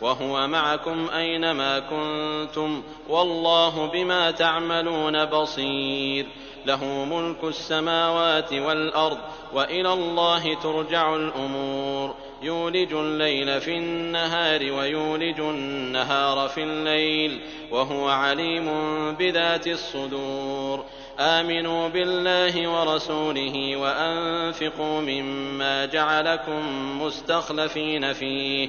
وهو معكم أينما كنتم والله بما تعملون بصير. له ملك السماوات والأرض وإلى الله ترجع الأمور. يولج الليل في النهار ويولج النهار في الليل وهو عليم بذات الصدور. آمنوا بالله ورسوله وأنفقوا مما جعلكم مستخلفين فيه.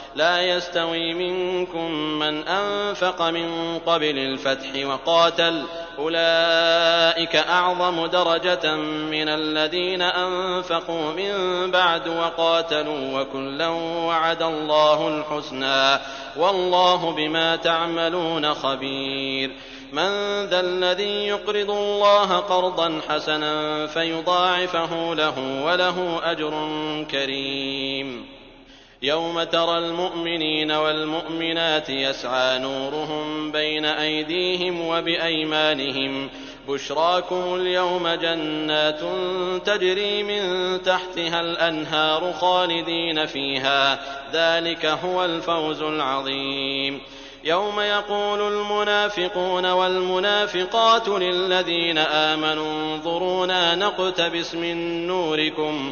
لا يستوي منكم من أنفق من قبل الفتح وقاتل. أولئك أعظم درجة من الذين أنفقوا من بعد وقاتلوا وكلا وعد الله الحسنى. والله بما تعملون خبير. من ذا الذي يقرض الله قرضا حسنا فيضاعفه له وله أجر كريم. يوم ترى المؤمنين والمؤمنات يسعى نورهم بين أيديهم وبأيمانهم. بشراكم اليوم جنات تجري من تحتها الأنهار خالدين فيها. ذلك هو الفوز العظيم. يوم يقول المنافقون والمنافقات للذين آمنوا انظرونا نقتبس من نوركم.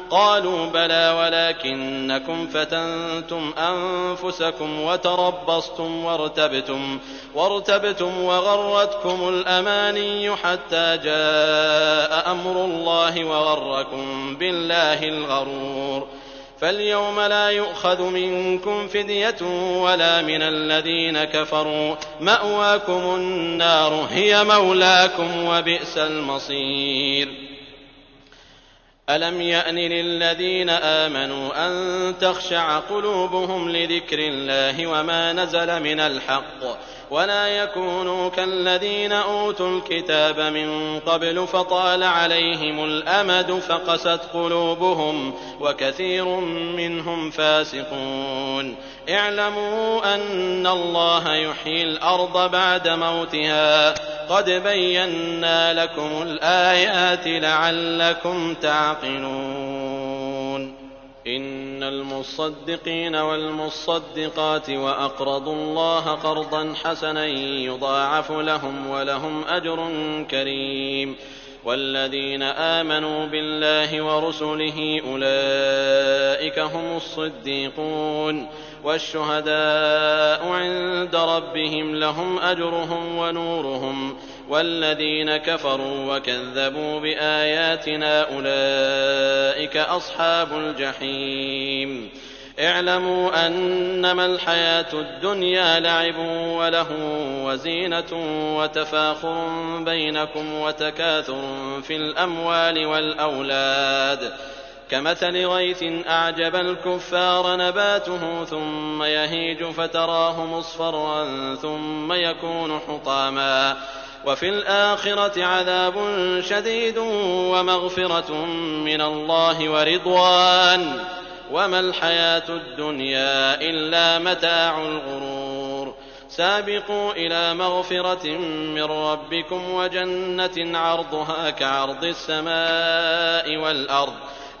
قالوا بلى ولكنكم فتنتم أنفسكم وتربصتم وارتبتم وارتبتم وغرتكم الأماني حتى جاء أمر الله وغركم بالله الغرور فاليوم لا يؤخذ منكم فدية ولا من الذين كفروا مأواكم النار هي مولاكم وبئس المصير ألم يأن للذين آمنوا أن تخشع قلوبهم لذكر الله وما نزل من الحق ولا يكونوا كالذين أوتوا الكتاب من قبل فطال عليهم الأمد فقست قلوبهم وكثير منهم فاسقون اعلموا أن الله يحيي الأرض بعد موتها قد بينا لكم الآيات لعلكم تعقلون. إن المصدقين والمصدقات وأقرضوا الله قرضا حسنا يضاعف لهم ولهم أجر كريم. والذين آمنوا بالله ورسله أولئك هم الصديقون. والشهداء عند ربهم لهم أجرهم ونورهم والذين كفروا وكذبوا بآياتنا أولئك أصحاب الجحيم. اعلموا أنما الحياة الدنيا لعب وله وزينة وتفاخر بينكم وتكاثر في الأموال والأولاد. كمثل غيث أعجب الكفار نباته ثم يهيج فتراه مصفرا ثم يكون حطاما. وفي الآخرة عذاب شديد ومغفرة من الله ورضوان. وما الحياة الدنيا إلا متاع الغرور. سابقوا إلى مغفرة من ربكم وجنة عرضها كعرض السماء والأرض.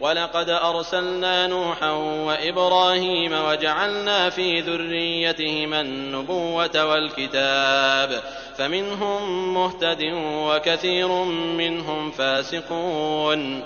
ولقد أرسلنا نوحا وإبراهيم وجعلنا في ذريتهما النبوة والكتاب فمنهم مهتد وكثير منهم فاسقون.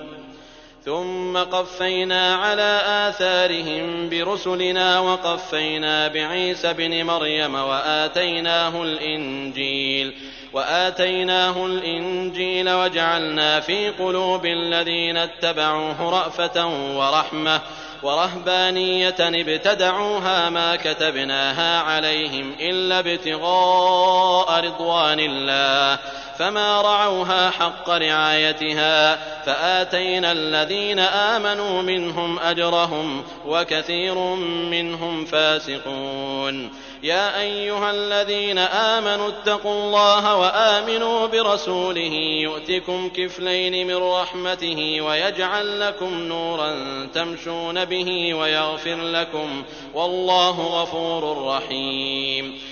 ثم قفينا على آثارهم برسلنا وقفينا بعيسى ابن مريم وآتيناه الإنجيل وآتيناه الإنجيل وجعلنا في قلوب الذين اتبعوه رأفة ورحمة ورهبانية ابتدعوها ما كتبناها عليهم إلا ابتغاء رضوان الله فما رعوها حق رعايتها فآتينا الذين آمنوا منهم أجرهم وكثير منهم فاسقون. يا أيها الذين آمنوا اتقوا الله وآمنوا برسوله يؤتكم كفلين من رحمته ويجعل لكم نورا تمشون به ويغفر لكم والله غفور رحيم.